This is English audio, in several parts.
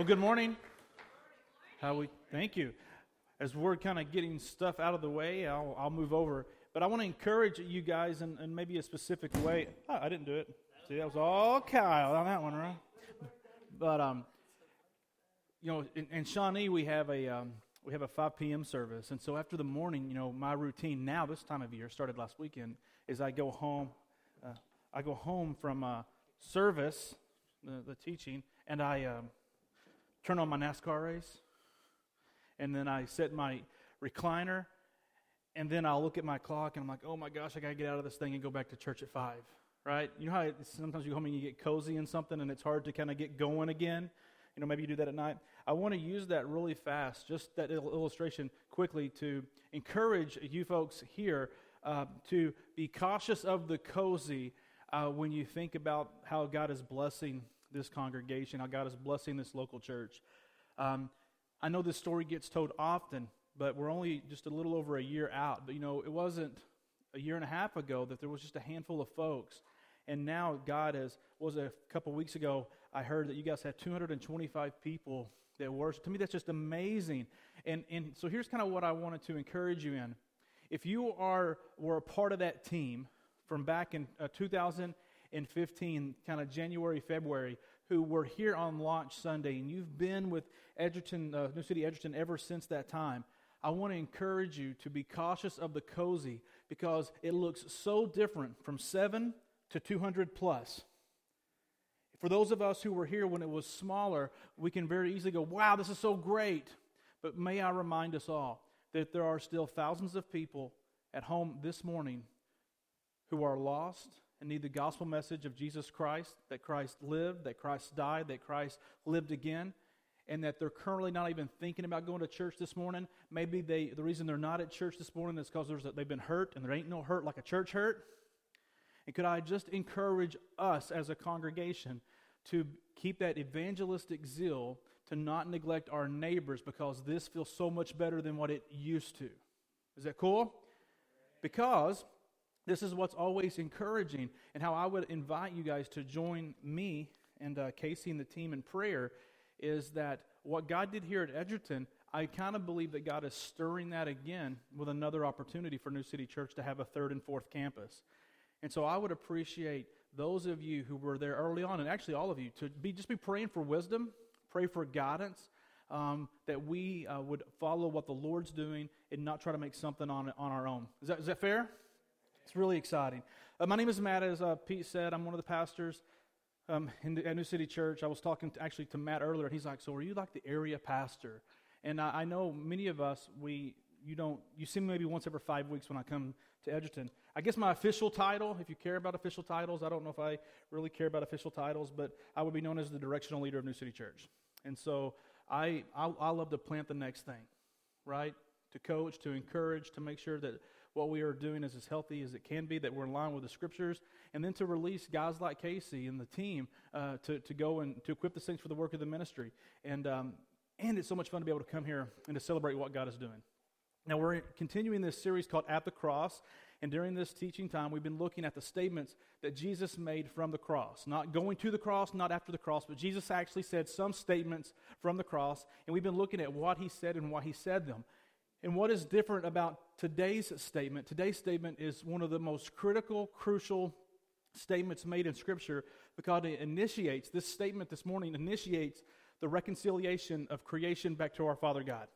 Well, good morning. How we? Thank you. As we're kind of getting stuff out of the way, I'll, I'll move over. But I want to encourage you guys in, in maybe a specific way. Oh, I didn't do it. See, that was all Kyle on that one, right? But um, you know, in, in Shawnee we have a um, we have a 5 p.m. service, and so after the morning, you know, my routine now this time of year started last weekend is I go home. Uh, I go home from uh, service, the, the teaching, and I um, turn on my NASCAR race, and then I set my recliner, and then I'll look at my clock, and I'm like, oh my gosh, I got to get out of this thing and go back to church at 5, right? You know how sometimes you go home and you get cozy in something, and it's hard to kind of get going again? You know, maybe you do that at night. I want to use that really fast, just that illustration quickly to encourage you folks here uh, to be cautious of the cozy uh, when you think about how God is blessing this congregation, how God is blessing this local church. Um, I know this story gets told often, but we're only just a little over a year out. But you know, it wasn't a year and a half ago that there was just a handful of folks. And now God has, was a couple weeks ago, I heard that you guys had 225 people that worship. To me, that's just amazing. And, and so here's kind of what I wanted to encourage you in. If you are were a part of that team from back in uh, 2000 in 15, kind of January, February, who were here on launch Sunday, and you've been with Edgerton, uh, New City Edgerton ever since that time, I want to encourage you to be cautious of the cozy because it looks so different from 7 to 200 plus. For those of us who were here when it was smaller, we can very easily go, wow, this is so great. But may I remind us all that there are still thousands of people at home this morning who are lost and need the gospel message of Jesus Christ, that Christ lived, that Christ died, that Christ lived again, and that they're currently not even thinking about going to church this morning. Maybe they, the reason they're not at church this morning is because they've been hurt, and there ain't no hurt like a church hurt. And could I just encourage us as a congregation to keep that evangelistic zeal, to not neglect our neighbors because this feels so much better than what it used to? Is that cool? Because this is what's always encouraging, and how I would invite you guys to join me and uh, Casey and the team in prayer is that what God did here at Edgerton, I kind of believe that God is stirring that again with another opportunity for New City Church to have a third and fourth campus. And so I would appreciate those of you who were there early on, and actually all of you, to be just be praying for wisdom, pray for guidance, um, that we uh, would follow what the Lord's doing and not try to make something on on our own. Is that is that fair? It's really exciting. Uh, my name is Matt, as uh, Pete said. I'm one of the pastors um, in the, at New City Church. I was talking to, actually to Matt earlier, and he's like, "So, are you like the area pastor?" And I, I know many of us, we you don't you see me maybe once every five weeks when I come to Edgerton. I guess my official title, if you care about official titles, I don't know if I really care about official titles, but I would be known as the directional leader of New City Church. And so I I, I love to plant the next thing, right? To coach, to encourage, to make sure that what we are doing is as healthy as it can be, that we're in line with the scriptures, and then to release guys like Casey and the team uh, to, to go and to equip the saints for the work of the ministry. And, um, and it's so much fun to be able to come here and to celebrate what God is doing. Now, we're continuing this series called At the Cross. And during this teaching time, we've been looking at the statements that Jesus made from the cross. Not going to the cross, not after the cross, but Jesus actually said some statements from the cross. And we've been looking at what he said and why he said them. And what is different about today's statement? Today's statement is one of the most critical, crucial statements made in Scripture because it initiates, this statement this morning initiates the reconciliation of creation back to our Father God.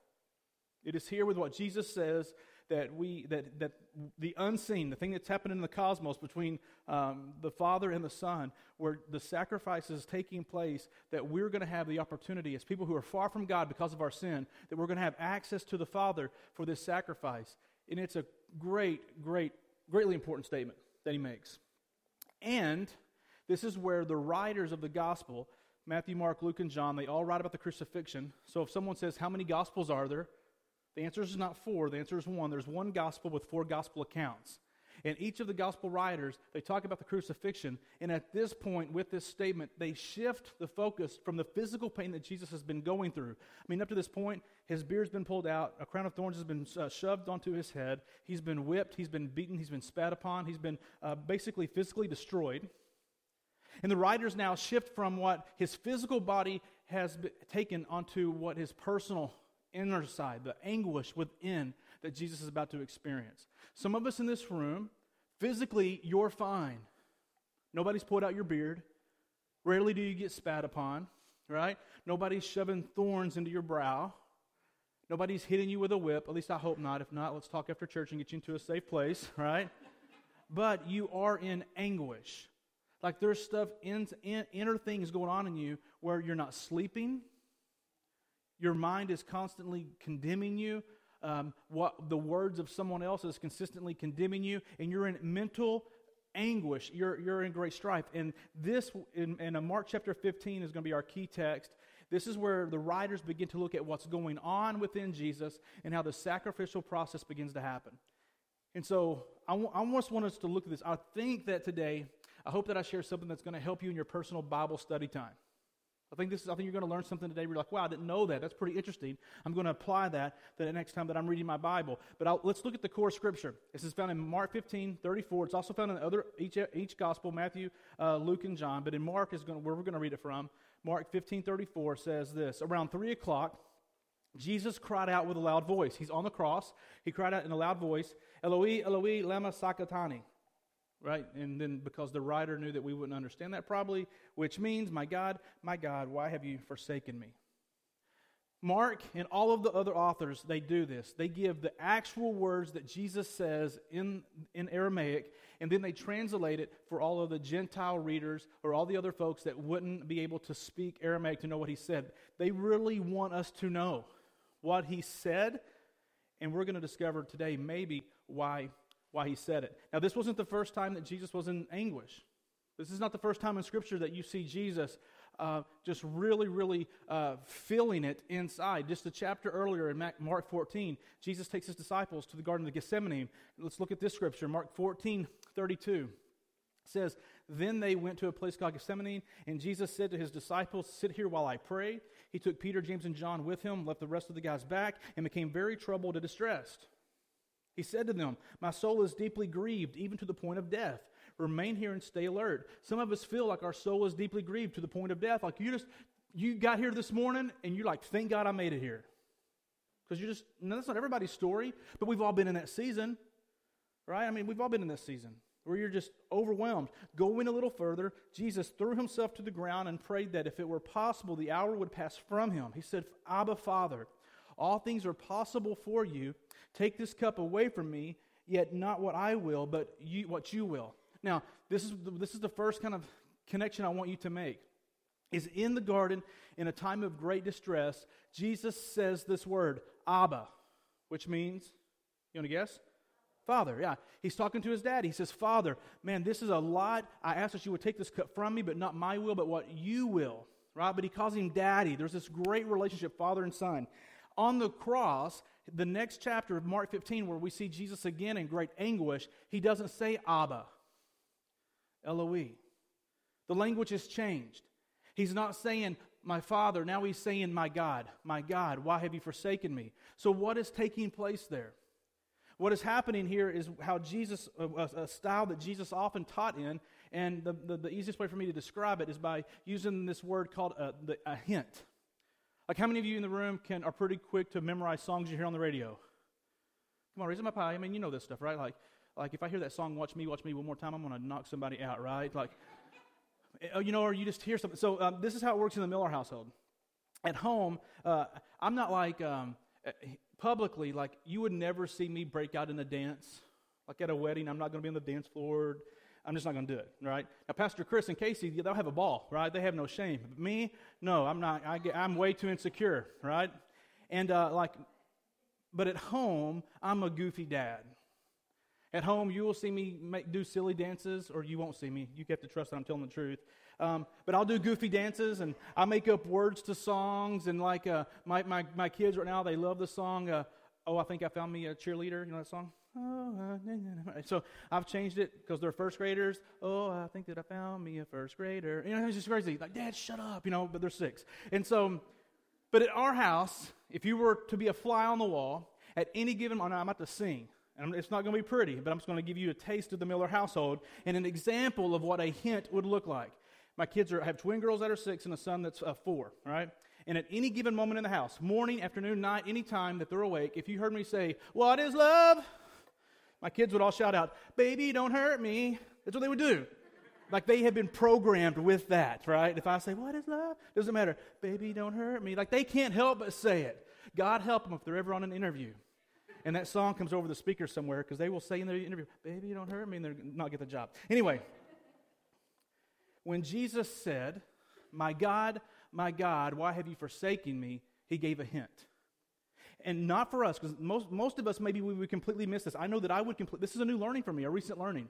It is here with what Jesus says that we that that the unseen, the thing that's happening in the cosmos between um, the Father and the Son, where the sacrifice is taking place, that we're going to have the opportunity as people who are far from God because of our sin, that we're going to have access to the Father for this sacrifice. And it's a great, great, greatly important statement that he makes. And this is where the writers of the gospel, Matthew, Mark, Luke, and John, they all write about the crucifixion. So if someone says, How many gospels are there? The answer is not four, the answer is one. There's one gospel with four gospel accounts. And each of the gospel writers, they talk about the crucifixion. And at this point, with this statement, they shift the focus from the physical pain that Jesus has been going through. I mean, up to this point, his beard's been pulled out, a crown of thorns has been uh, shoved onto his head, he's been whipped, he's been beaten, he's been spat upon, he's been uh, basically physically destroyed. And the writers now shift from what his physical body has taken onto what his personal inner side, the anguish within that Jesus is about to experience. Some of us in this room, physically, you're fine. Nobody's pulled out your beard. Rarely do you get spat upon, right? Nobody's shoving thorns into your brow. Nobody's hitting you with a whip. At least I hope not. If not, let's talk after church and get you into a safe place, right? but you are in anguish. Like there's stuff, in, in, inner things going on in you where you're not sleeping. Your mind is constantly condemning you. Um, what the words of someone else is consistently condemning you, and you're in mental anguish. You're, you're in great strife. And this, in, in Mark chapter 15, is going to be our key text. This is where the writers begin to look at what's going on within Jesus and how the sacrificial process begins to happen. And so I, w- I just want us to look at this. I think that today, I hope that I share something that's going to help you in your personal Bible study time. I think this is, I think you're going to learn something today you're like, wow, I didn't know that. That's pretty interesting. I'm going to apply that the next time that I'm reading my Bible. But I'll, let's look at the core scripture. This is found in Mark 15, 34. It's also found in other each, each gospel, Matthew, uh, Luke, and John. But in Mark is going, where we're going to read it from. Mark 15, 34 says this. Around 3 o'clock, Jesus cried out with a loud voice. He's on the cross. He cried out in a loud voice, Eloi, Eloi, lama sabachthani right? And then because the writer knew that we wouldn't understand that probably, which means, My God, my God, why have you forsaken me? Mark and all of the other authors, they do this. They give the actual words that Jesus says in, in Aramaic, and then they translate it for all of the Gentile readers or all the other folks that wouldn't be able to speak Aramaic to know what he said. They really want us to know what he said, and we're going to discover today maybe why why he said it. Now, this wasn't the first time that Jesus was in anguish. This is not the first time in Scripture that you see Jesus uh, just really, really uh, feeling it inside. Just a chapter earlier in Mark 14, Jesus takes his disciples to the Garden of Gethsemane. Let's look at this scripture, Mark 14, 32. Says, Then they went to a place called Gethsemane, and Jesus said to his disciples, Sit here while I pray. He took Peter, James, and John with him, left the rest of the guys back, and became very troubled and distressed. He said to them, My soul is deeply grieved, even to the point of death. Remain here and stay alert. Some of us feel like our soul is deeply grieved to the point of death. Like you just, you got here this morning and you're like, thank God I made it here. Because you're just, no, that's not everybody's story, but we've all been in that season, right? I mean, we've all been in this season where you're just overwhelmed. Going a little further, Jesus threw himself to the ground and prayed that if it were possible, the hour would pass from him. He said, Abba, Father, all things are possible for you. Take this cup away from me, yet not what I will, but you, what you will. Now, this is, the, this is the first kind of connection I want you to make. Is in the garden, in a time of great distress, Jesus says this word, Abba, which means, you want to guess? Father, yeah. He's talking to his dad. He says, Father, man, this is a lot. I ask that you would take this cup from me, but not my will, but what you will. Right? But he calls him daddy. There's this great relationship, father and son. On the cross, the next chapter of Mark 15, where we see Jesus again in great anguish, he doesn't say Abba, Eloi. The language has changed. He's not saying, My Father, now he's saying, My God, my God, why have you forsaken me? So, what is taking place there? What is happening here is how Jesus, a, style that Jesus often taught in, and the, the, the, easiest way for me to describe it is by using this word called a, the, a hint. Like, how many of you in the room can are pretty quick to memorize songs you hear on the radio? Come on, raise my pie. I mean, you know this stuff, right? Like, like if I hear that song, "Watch Me, Watch Me" one more time, I'm to knock somebody out, right? Like, eh, you know, or you just hear something. So um, this is how it works in the Miller household. At home, uh, I'm not like um, eh, publicly like you would never see me break out in a dance. Like at a wedding, I'm not to be on the dance floor I'm just not going to do it, right? Now, Pastor Chris and Casey, they'll have a ball, right? They have no shame. But me, no, I'm not. I get, I'm way too insecure, right? And uh, like, but at home, I'm a goofy dad. At home, you will see me make, do silly dances, or you won't see me. You have to trust that I'm telling the truth. Um, but I'll do goofy dances, and I make up words to songs. And like uh, my, my, my kids right now, they love the song, uh, Oh, I Think I Found Me a Cheerleader. You know that song? Oh, so I've changed it because they're first graders. Oh, I think that I found me a first grader. You know, it's just crazy. Like, Dad, shut up. You know, but they're six. And so, but at our house, if you were to be a fly on the wall at any given moment, I'm about to sing. And it's not going to be pretty, but I'm just going to give you a taste of the Miller household and an example of what a hint would look like. My kids are, I have twin girls that are six and a son that's uh, four, right? And at any given moment in the house, morning, afternoon, night, any time that they're awake, if you heard me say, What is love? My kids would all shout out, Baby, don't hurt me. That's what they would do. Like they have been programmed with that, right? If I say, What is love? Doesn't matter. Baby, don't hurt me. Like they can't help but say it. God help them if they're ever on an interview. And that song comes over the speaker somewhere because they will say in their interview, Baby, don't hurt me, and they're not get the job. Anyway, when Jesus said, My God, my God, why have you forsaken me? He gave a hint. And not for us, because most, most of us maybe we would completely miss this. I know that I would complete, this is a new learning for me, a recent learning.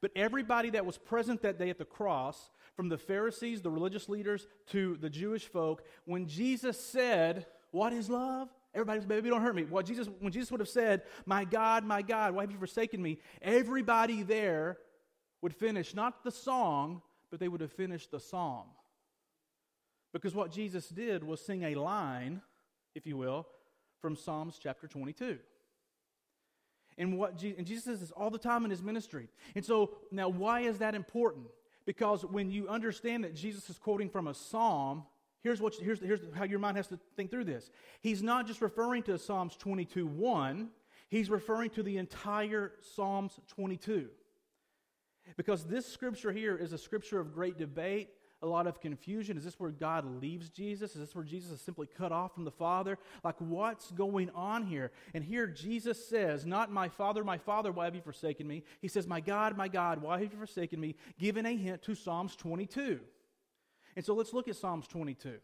But everybody that was present that day at the cross, from the Pharisees, the religious leaders, to the Jewish folk, when Jesus said, What is love? Everybody said, Baby, don't hurt me. Well, Jesus, when Jesus would have said, My God, my God, why have you forsaken me? Everybody there would finish not the song, but they would have finished the psalm. Because what Jesus did was sing a line, if you will, from Psalms chapter 22. And what Je- and Jesus says this all the time in his ministry. And so now why is that important? Because when you understand that Jesus is quoting from a psalm, here's what here's, here's how your mind has to think through this. He's not just referring to Psalms 22 1, he's referring to the entire Psalms 22. Because this scripture here is a scripture of great debate a lot of confusion. Is this where God leaves Jesus? Is this where Jesus is simply cut off from the Father? Like, what's going on here? And here Jesus says, Not my Father, my Father, why have you forsaken me? He says, My God, my God, why have you forsaken me? Giving a hint to Psalms 22. And so let's look at Psalms 22.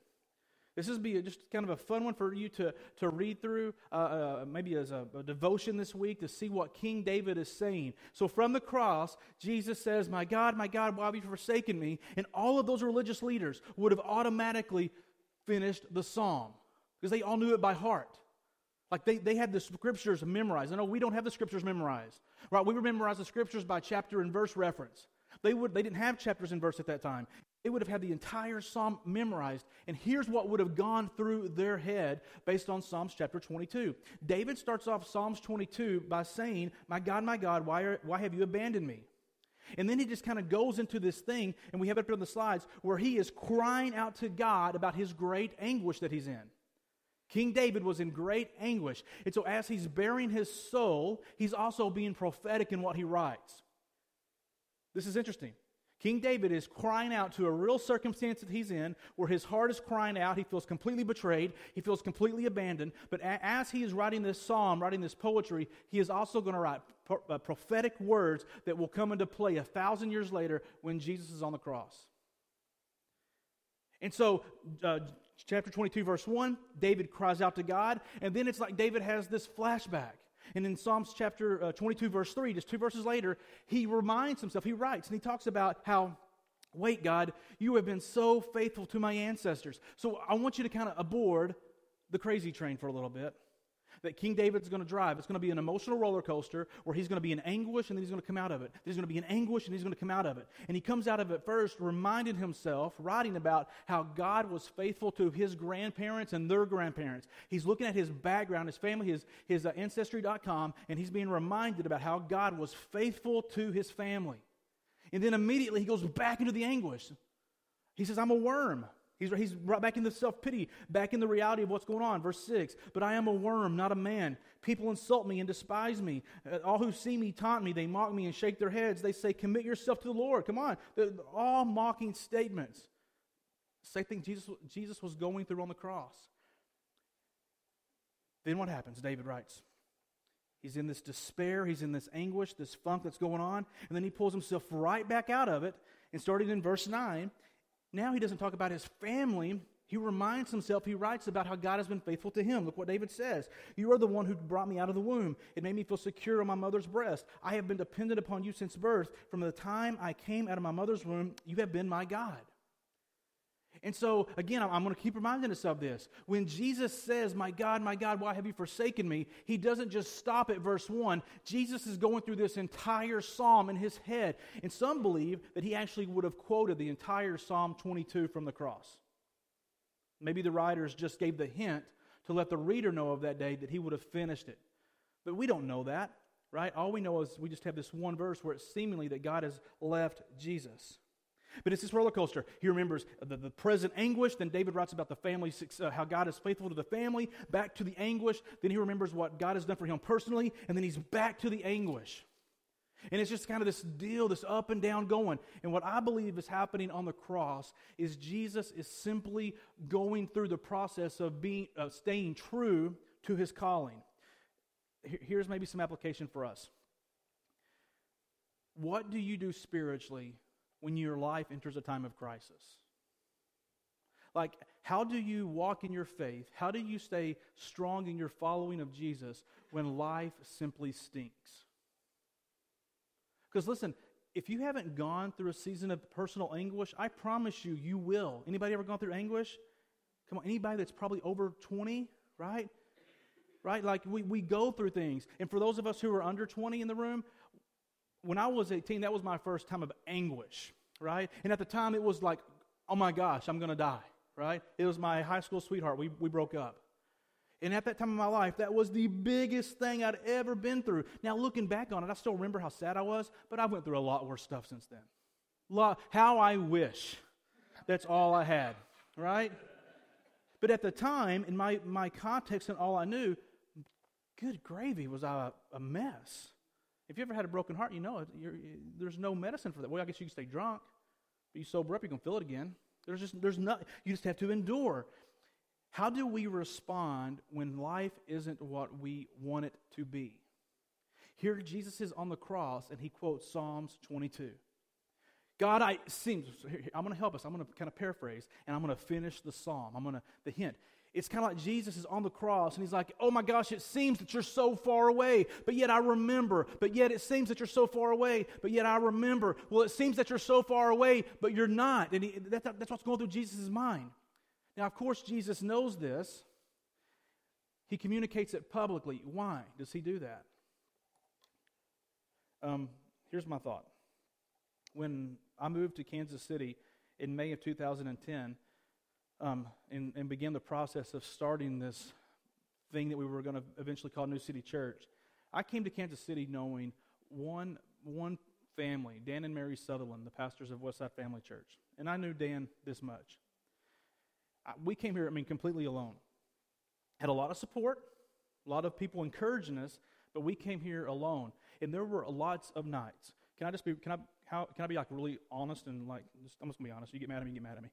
This is be just kind of a fun one for you to, to read through, uh, uh, maybe as a, a, devotion this week to see what King David is saying. So from the cross, Jesus says, My God, my God, why have you forsaken me? And all of those religious leaders would have automatically finished the psalm because they all knew it by heart. Like they, they had the scriptures memorized. I know we don't have the scriptures memorized. Right? We memorize the scriptures by chapter and verse reference. They, would, they didn't have chapters and verse at that time. They would have had the entire psalm memorized. And here's what would have gone through their head based on Psalms chapter 22. David starts off Psalms 22 by saying, My God, my God, why, are, why have you abandoned me? And then he just kind of goes into this thing, and we have it up on the slides, where he is crying out to God about his great anguish that he's in. King David was in great anguish. And so, as he's baring his soul, he's also being prophetic in what he writes. This is interesting. King David is crying out to a real circumstance that he's in where his heart is crying out. He feels completely betrayed. He feels completely abandoned. But as he is writing this psalm, writing this poetry, he is also going to write uh, prophetic words that will come into play a thousand years later when Jesus is on the cross. And so, uh, chapter 22, verse 1, David cries out to God. And then it's like David has this flashback. And in Psalms chapter uh, 22, verse 3, just two verses later, he reminds himself, he writes, and he talks about how, wait, God, you have been so faithful to my ancestors. So I want you to kind of aboard the crazy train for a little bit that King David's going to drive. It's going to be an emotional roller coaster where he's going to be in anguish and then he's going to come out of it. He's going to be in anguish and he's going to come out of it. And he comes out of it first reminding himself, writing about how God was faithful to his grandparents and their grandparents. He's looking at his background, his family, his, his uh, ancestry.com, and he's being reminded about how God was faithful to his family. And then immediately he goes back into the anguish. He says, I'm a worm. He's, he's right back in the self pity, back in the reality of what's going on. Verse 6 But I am a worm, not a man. People insult me and despise me. Uh, all who see me taunt me. They mock me and shake their heads. They say, Commit yourself to the Lord. Come on. They're all mocking statements. Same thing Jesus, Jesus was going through on the cross. Then what happens? David writes. He's in this despair, he's in this anguish, this funk that's going on, and then he pulls himself right back out of it. And starting in verse 9, now he doesn't talk about his family. He reminds himself, he writes about how God has been faithful to him. Look what David says You are the one who brought me out of the womb. It made me feel secure on my mother's breast. I have been dependent upon you since birth. From the time I came out of my mother's womb, you have been my God. And so, again, I'm going to keep reminding us of this. When Jesus says, My God, my God, why have you forsaken me? He doesn't just stop at verse 1. Jesus is going through this entire psalm in his head. And some believe that he actually would have quoted the entire Psalm 22 from the cross. Maybe the writers just gave the hint to let the reader know of that day that he would have finished it. But we don't know that, right? All we know is we just have this one verse where it's seemingly that God has left Jesus. But it's this roller coaster. He remembers the, the present anguish. Then David writes about the family, uh, how God is faithful to the family, back to the anguish. Then he remembers what God has done for him personally, and then he's back to the anguish. And it's just kind of this deal, this up and down going. And what I believe is happening on the cross is Jesus is simply going through the process of being, uh, staying true to his calling. Here's maybe some application for us. What do you do spiritually when your life enters a time of crisis? Like, how do you walk in your faith? How do you stay strong in your following of Jesus when life simply stinks? Because listen, if you haven't gone through a season of personal anguish, I promise you, you will. Anybody ever gone through anguish? Come on, anybody that's probably over 20, right? Right? Like we, we go through things. And for those of us who are under 20 in the room, when I was 18, that was my first time of anguish, right? And at the time, it was like, oh my gosh, I'm going to die, right? It was my high school sweetheart. We, we broke up. And at that time of my life, that was the biggest thing I'd ever been through. Now, looking back on it, I still remember how sad I was, but I went through a lot worse stuff since then. How I wish that's all I had, right? But at the time, in my, my context and all I knew, good gravy, was a mess. If you ever had a broken heart, you know it. there's no medicine for that. Well, I guess you can stay drunk, but you sober up, you can feel it again. There's just there's not. You just have to endure. How do we respond when life isn't what we want it to be? Here, Jesus is on the cross and he quotes Psalms 22. God, I seem, I'm going to help us. I'm going to kind of paraphrase and I'm going to finish the psalm. I'm going to, the hint. It's kind of like Jesus is on the cross and he's like, oh my gosh, it seems that you're so far away, but yet I remember. But yet it seems that you're so far away, but yet I remember. Well, it seems that you're so far away, but you're not. And he, that, that's what's going through Jesus' mind. Now, of course, Jesus knows this. He communicates it publicly. Why does he do that? Um, here's my thought. When I moved to Kansas City in May of 2010 um, and, and began the process of starting this thing that we were going to eventually call New City Church, I came to Kansas City knowing one, one family, Dan and Mary Sutherland, the pastors of Westside Family Church. And I knew Dan this much we came here, I mean, completely alone. Had a lot of support, a lot of people encouraging us, but we came here alone. And there were lots of nights. Can I just be, can I, how, can I be like really honest and like, just, I'm just gonna be honest. You get mad at me, you get mad at me.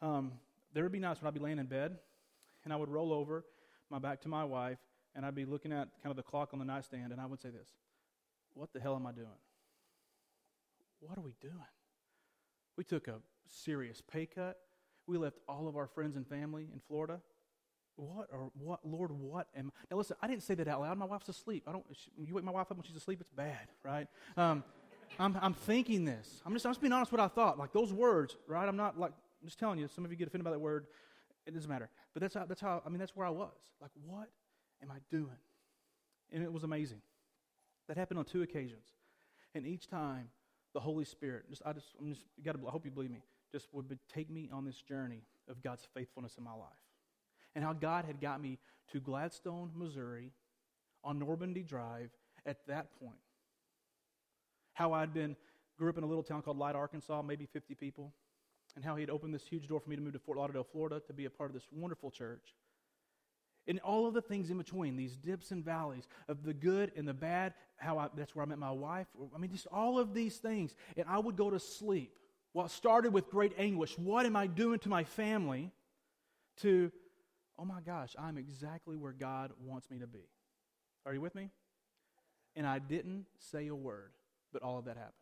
Um, there would be nights when I'd be laying in bed and I would roll over my back to my wife and I'd be looking at kind of the clock on the nightstand and I would say this What the hell am I doing? What are we doing? We took a serious pay cut. We left all of our friends and family in Florida. What or what, Lord, what am Now listen, I didn't say that out loud. My wife's asleep. I don't, she, you wake my wife up when she's asleep, it's bad, right? Um, I'm, I'm thinking this. I'm just, I'm just being honest what I thought. Like those words, right? I'm not like, I'm just telling you, some of you get offended by that word. It doesn't matter. But that's how, that's how, I mean, that's where I was. Like, what am I doing? And it was amazing. That happened on two occasions. And each time, the Holy Spirit, just, I just, I'm just, you gotta, I hope you believe me just would take me on this journey of God's faithfulness in my life. And how God had got me to Gladstone, Missouri, on Normandy Drive at that point. How I'd been, grew up in a little town called Light, Arkansas, maybe 50 people. And how he had opened this huge door for me to move to Fort Lauderdale, Florida to be a part of this wonderful church. And all of the things in between, these dips and valleys of the good and the bad, how I, that's where I met my wife. I mean, just all of these things. And I would go to sleep what started with great anguish, what am I doing to my family, to, oh my gosh, I'm exactly where God wants me to be. Are you with me? And I didn't say a word, but all of that happened.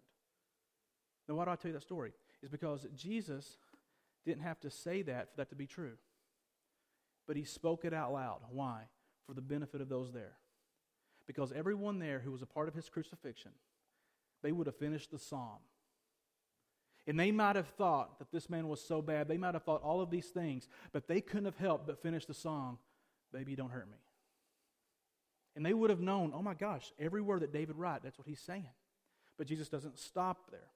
Now, why do I tell you that story? Is because Jesus didn't have to say that for that to be true. But he spoke it out loud. Why? For the benefit of those there. Because everyone there who was a part of his crucifixion, they would have finished the psalm and they might have thought that this man was so bad. They might have thought all of these things, but they couldn't have helped but finish the song, Baby, Don't Hurt Me. And they would have known, oh my gosh, every word that David wrote, that's what he's saying. But Jesus doesn't stop there.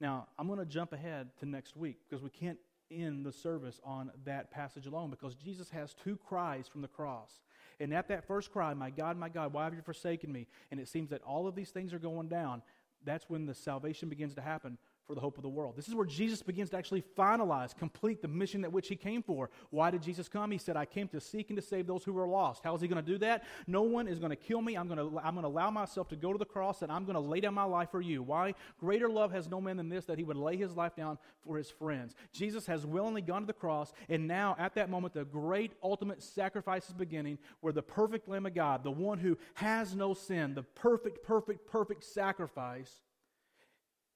Now, I'm going to jump ahead to next week because we can't end the service on that passage alone because Jesus has two cries from the cross. And at that first cry, My God, my God, why have you forsaken me? And it seems that all of these things are going down. That's when the salvation begins to happen for the hope of the world. This is where Jesus begins to actually finalize, complete the mission that which he came for. Why did Jesus come? He said, I came to seek and to save those who were lost. How is he going to do that? No one is going to kill me. I'm going to, I'm going to allow myself to go to the cross and I'm going to lay down my life for you. Why? Greater love has no man than this, that he would lay his life down for his friends. Jesus has willingly gone to the cross, and now at that moment, the great ultimate sacrifice is beginning, where the perfect Lamb of God, the one who has no sin, the perfect, perfect, perfect sacrifice,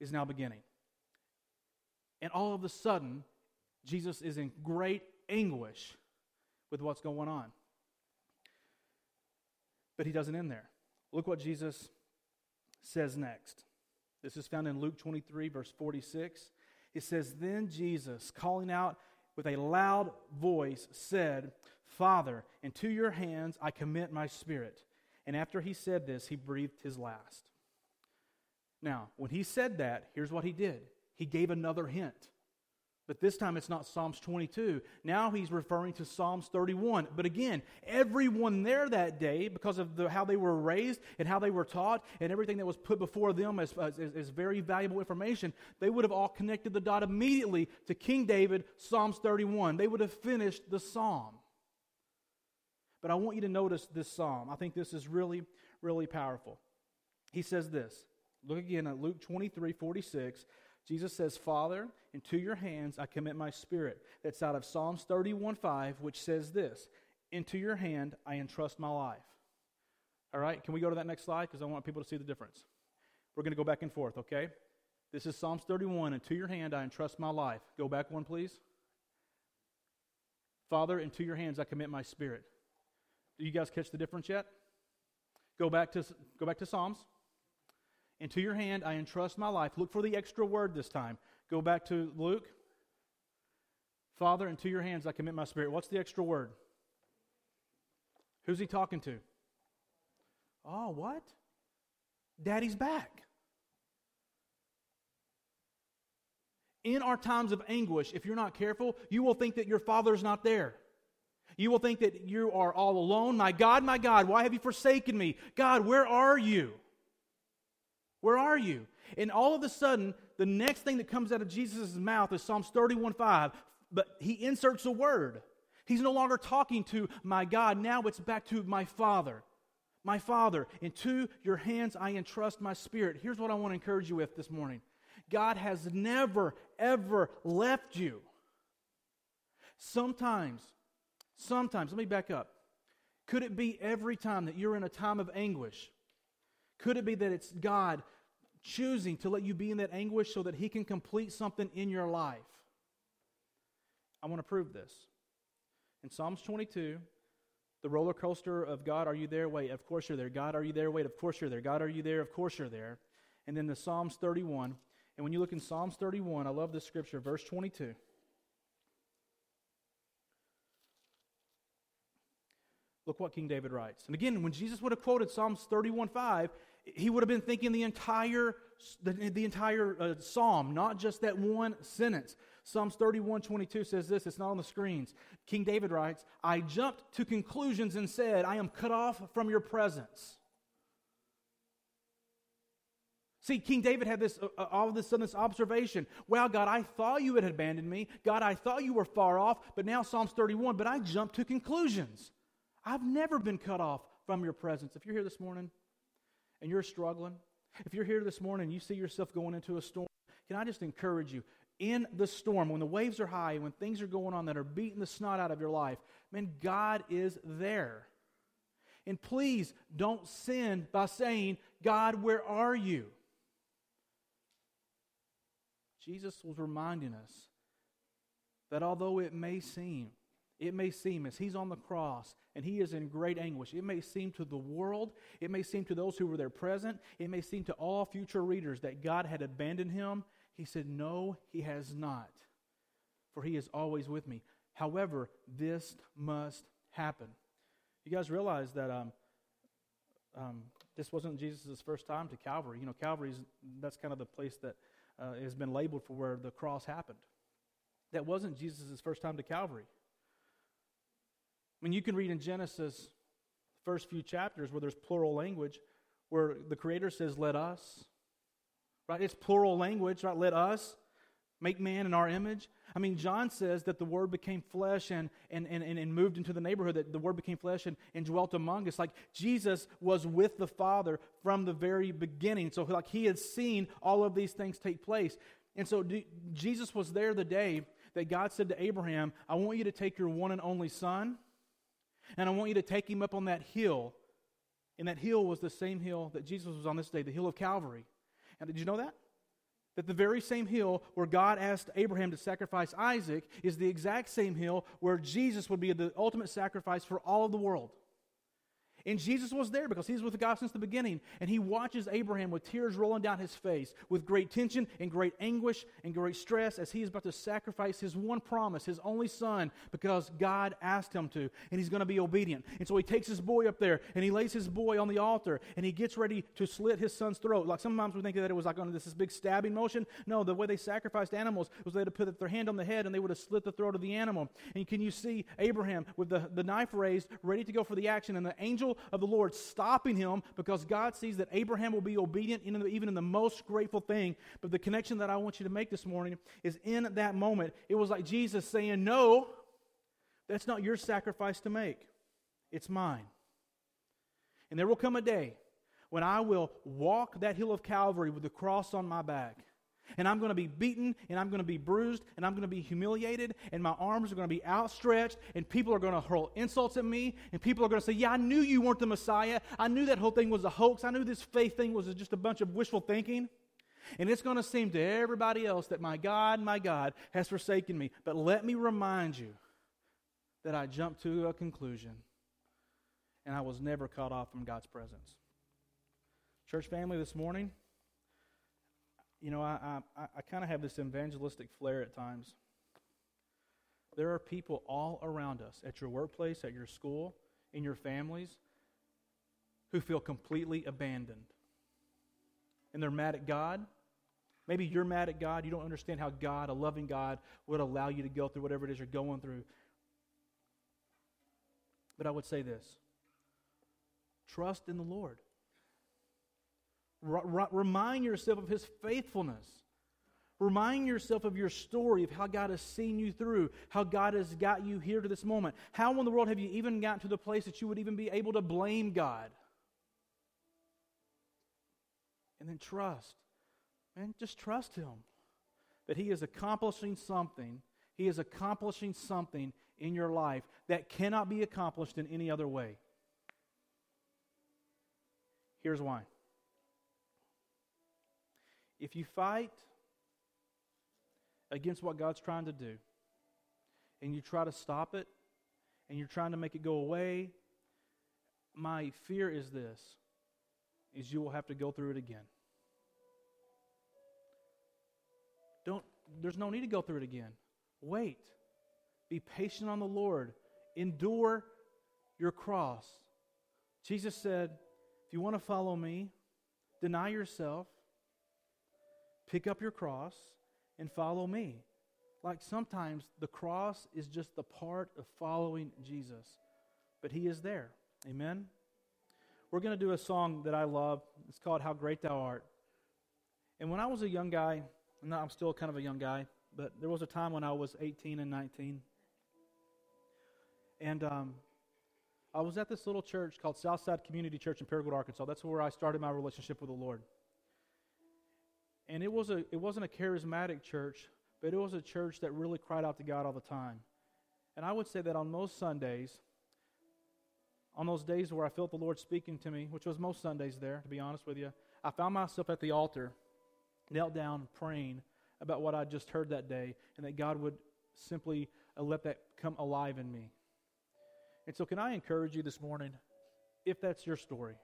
is now beginning. And all of a sudden, Jesus is in great anguish with what's going on. But he doesn't end there. Look what Jesus says next. This is found in Luke 23, verse 46. It says, Then Jesus, calling out with a loud voice, said, Father, into your hands I commit my spirit. And after he said this, he breathed his last. Now, when he said that, here's what he did he gave another hint. But this time it's not Psalms 22. Now he's referring to Psalms 31. But again, everyone there that day, because of the, how they were raised and how they were taught and everything that was put before them as, as, as very valuable information, they would have all connected the dot immediately to King David, Psalms 31. They would have finished the psalm. But I want you to notice this psalm. I think this is really, really powerful. He says this. Look again at Luke 23 46. Jesus says, Father, into your hands I commit my spirit. That's out of Psalms 31 5, which says this Into your hand I entrust my life. All right, can we go to that next slide? Because I want people to see the difference. We're going to go back and forth, okay? This is Psalms 31. Into your hand I entrust my life. Go back one, please. Father, into your hands I commit my spirit. Do you guys catch the difference yet? Go back to, go back to Psalms. Into your hand I entrust my life. Look for the extra word this time. Go back to Luke. Father, into your hands I commit my spirit. What's the extra word? Who's he talking to? Oh, what? Daddy's back. In our times of anguish, if you're not careful, you will think that your father's not there. You will think that you are all alone. My God, my God, why have you forsaken me? God, where are you? Where are you? And all of a sudden, the next thing that comes out of Jesus' mouth is Psalms 31 5, but he inserts a word. He's no longer talking to my God. Now it's back to my Father. My Father, into your hands I entrust my spirit. Here's what I want to encourage you with this morning God has never, ever left you. Sometimes, sometimes, let me back up. Could it be every time that you're in a time of anguish? Could it be that it's God choosing to let you be in that anguish so that He can complete something in your life? I want to prove this. In Psalms 22, the roller coaster of God, are you there? Wait, of course you're there. God, are you there? Wait, of course you're there. God, are you there? Of course you're there. And then the Psalms 31. And when you look in Psalms 31, I love this scripture, verse 22. Look what King David writes. And again, when Jesus would have quoted Psalms 31 5, he would have been thinking the entire, the, the entire uh, psalm, not just that one sentence. Psalms 31 22 says this, it's not on the screens. King David writes, I jumped to conclusions and said, I am cut off from your presence. See, King David had this uh, uh all of a sudden this observation. Wow, God, I thought you had abandoned me. God, I thought you were far off. But now Psalms 31, but I jumped to conclusions. I've never been cut off from your presence. If you're here this morning and you're struggling, if you're here this morning and you see yourself going into a storm, can I just encourage you? In the storm, when the waves are high, when things are going on that are beating the snot out of your life, man, God is there. And please don't sin by saying, God, where are you? Jesus was reminding us that although it may seem it may seem as he's on the cross and he is in great anguish, it may seem to the world, it may seem to those who were there present, it may seem to all future readers that God had abandoned him. He said, No, he has not, for he is always with me. However, this must happen. You guys realize that um, um, this wasn't Jesus' first time to Calvary. You know, Calvary's that's kind of the place that uh, has been labeled for where the cross happened. That wasn't Jesus' first time to Calvary. I mean, you can read in Genesis, first few chapters where there's plural language, where the Creator says, Let us. right? It's plural language, right? Let us make man in our image. I mean, John says that the Word became flesh and, and, and, and moved into the neighborhood, that the Word became flesh and, and dwelt among us. Like Jesus was with the Father from the very beginning. So, like, he had seen all of these things take place. And so, Jesus was there the day that God said to Abraham, I want you to take your one and only son, and I want you to take him up on that hill. And that hill was the same hill that Jesus was on this day, the hill of Calvary. And did you know that? That the very same hill where God asked Abraham to sacrifice Isaac is the exact same hill where Jesus would be the ultimate sacrifice for all of the world. And Jesus was there because he's with God since the beginning. And he watches Abraham with tears rolling down his face, with great tension and great anguish and great stress as he is about to sacrifice his one promise, his only son, because God asked him to. And he's going to be obedient. And so he takes his boy up there and he lays his boy on the altar and he gets ready to slit his son's throat. Like sometimes we think that it was like on this, big stabbing motion. No, the way they sacrificed animals was they had to put their hand on the head and they would have slit the throat of the animal. And can you see Abraham with the, the knife raised, ready to go for the action? And the angel of the Lord stopping him because God sees that Abraham will be obedient even in the most grateful thing. But the connection that I want you to make this morning is in that moment, it was like Jesus saying, No, that's not your sacrifice to make, it's mine. And there will come a day when I will walk that hill of Calvary with the cross on my back and I'm going to be beaten, and I'm going to be bruised, and I'm going to be humiliated, and my arms are going to be outstretched, and people are going to hurl insults at me, and people are going to say, Yeah, I knew you weren't the Messiah. I knew that whole thing was a hoax. I knew this faith thing was just a bunch of wishful thinking. And it's going to seem to everybody else that my God, my God, has forsaken me. But let me remind you that I jumped to a conclusion, and I was never cut off from God's presence. Church family, this morning, you know, I, I, I kind of have this evangelistic flair at times. There are people all around us at your workplace, at your school, in your families, who feel completely abandoned. And they're mad at God. Maybe you're mad at God. You don't understand how God, a loving God, would allow you to go through whatever it is you're going through. But I would say this trust in the Lord. R- remind yourself of his faithfulness. Remind yourself of your story, of how God has seen you through, how God has got you here to this moment. How in the world have you even gotten to the place that you would even be able to blame God? And then trust. Man, just trust Him that He is accomplishing something. He is accomplishing something in your life that cannot be accomplished in any other way. Here's why. If you fight against what God's trying to do and you try to stop it and you're trying to make it go away, my fear is this is you will have to go through it again. Don't there's no need to go through it again. Wait. Be patient on the Lord. Endure your cross. Jesus said, if you want to follow me, deny yourself, pick up your cross and follow me. Like sometimes the cross is just the part of following Jesus, but He is there. Amen? We're going to do a song that I love. It's called How Great Thou Art. And when I was a young guy, I'm still kind of a young guy, but there was a time when I was 18 and 19. And um, I was at this little church called Southside Community Church in Paragould, Arkansas. That's where I started my relationship with the Lord. And it, was a, it wasn't a charismatic church, but it was a church that really cried out to God all the time. And I would say that on most Sundays, on those days where I felt the Lord speaking to me, which was most Sundays there, to be honest with you, I found myself at the altar, knelt down, praying about what I just heard that day, and that God would simply uh, let that come alive in me. And so, can I encourage you this morning, if that's your story,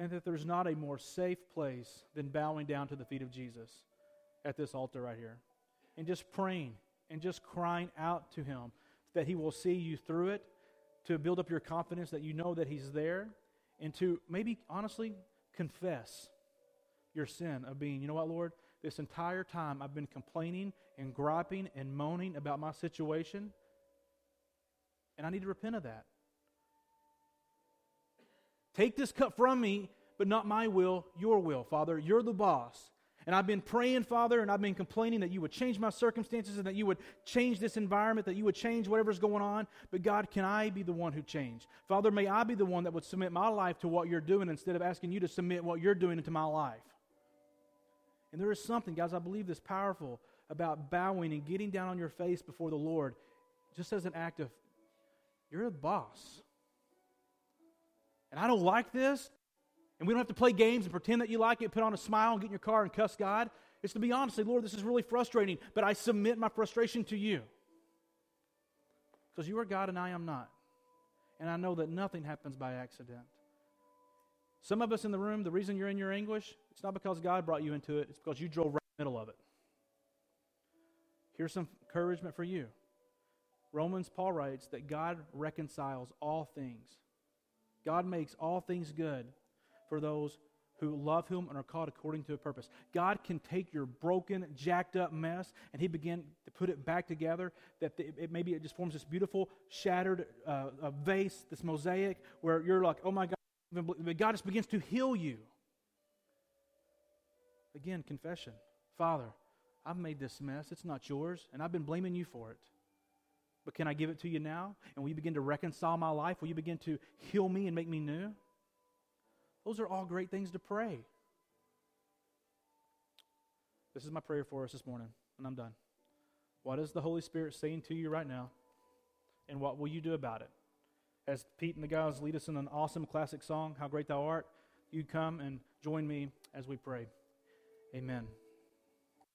man, that there's not a more safe place than bowing down to the feet of Jesus at this altar right here and just praying and just crying out to Him that He will see you through it, to build up your confidence that you know that He's there, and to maybe honestly confess your sin of being, you know what, Lord, this entire time I've been complaining and griping and moaning about my situation, and I need to repent of that. Take this cup from me, but not my will, your will, Father. You're the boss. And I've been praying, Father, and I've been complaining that you would change my circumstances and that you would change this environment, that you would change whatever's going on. But God, can I be the one who changed? Father, may I be the one that would submit my life to what you're doing instead of asking you to submit what you're doing into my life. And there is something, guys, I believe this powerful about bowing and getting down on your face before the Lord just as an act of, you're a boss. And I don't like this, and we don't have to play games and pretend that you like it, put on a smile and get in your car and cuss God. It's to be honest, say, Lord, this is really frustrating, but I submit my frustration to you. Because you are God and I am not. And I know that nothing happens by accident. Some of us in the room, the reason you're in your anguish, it's not because God brought you into it, it's because you drove right in the middle of it. Here's some encouragement for you. Romans, Paul writes that God reconciles all things. God makes all things good for those who love him and are called according to a purpose. God can take your broken, jacked up mess and he begin to put it back together that it, maybe it just forms this beautiful shattered uh, vase, this mosaic where you're like, oh my God, but God just begins to heal you. Again, confession. Father, I've made this mess. It's not yours, and I've been blaming you for it. But can I give it to you now? And will you begin to reconcile my life? Will you begin to heal me and make me new? Those are all great things to pray. This is my prayer for us this morning, and I'm done. What is the Holy Spirit saying to you right now? And what will you do about it? As Pete and the guys lead us in an awesome classic song, How Great Thou Art, you come and join me as we pray. Amen.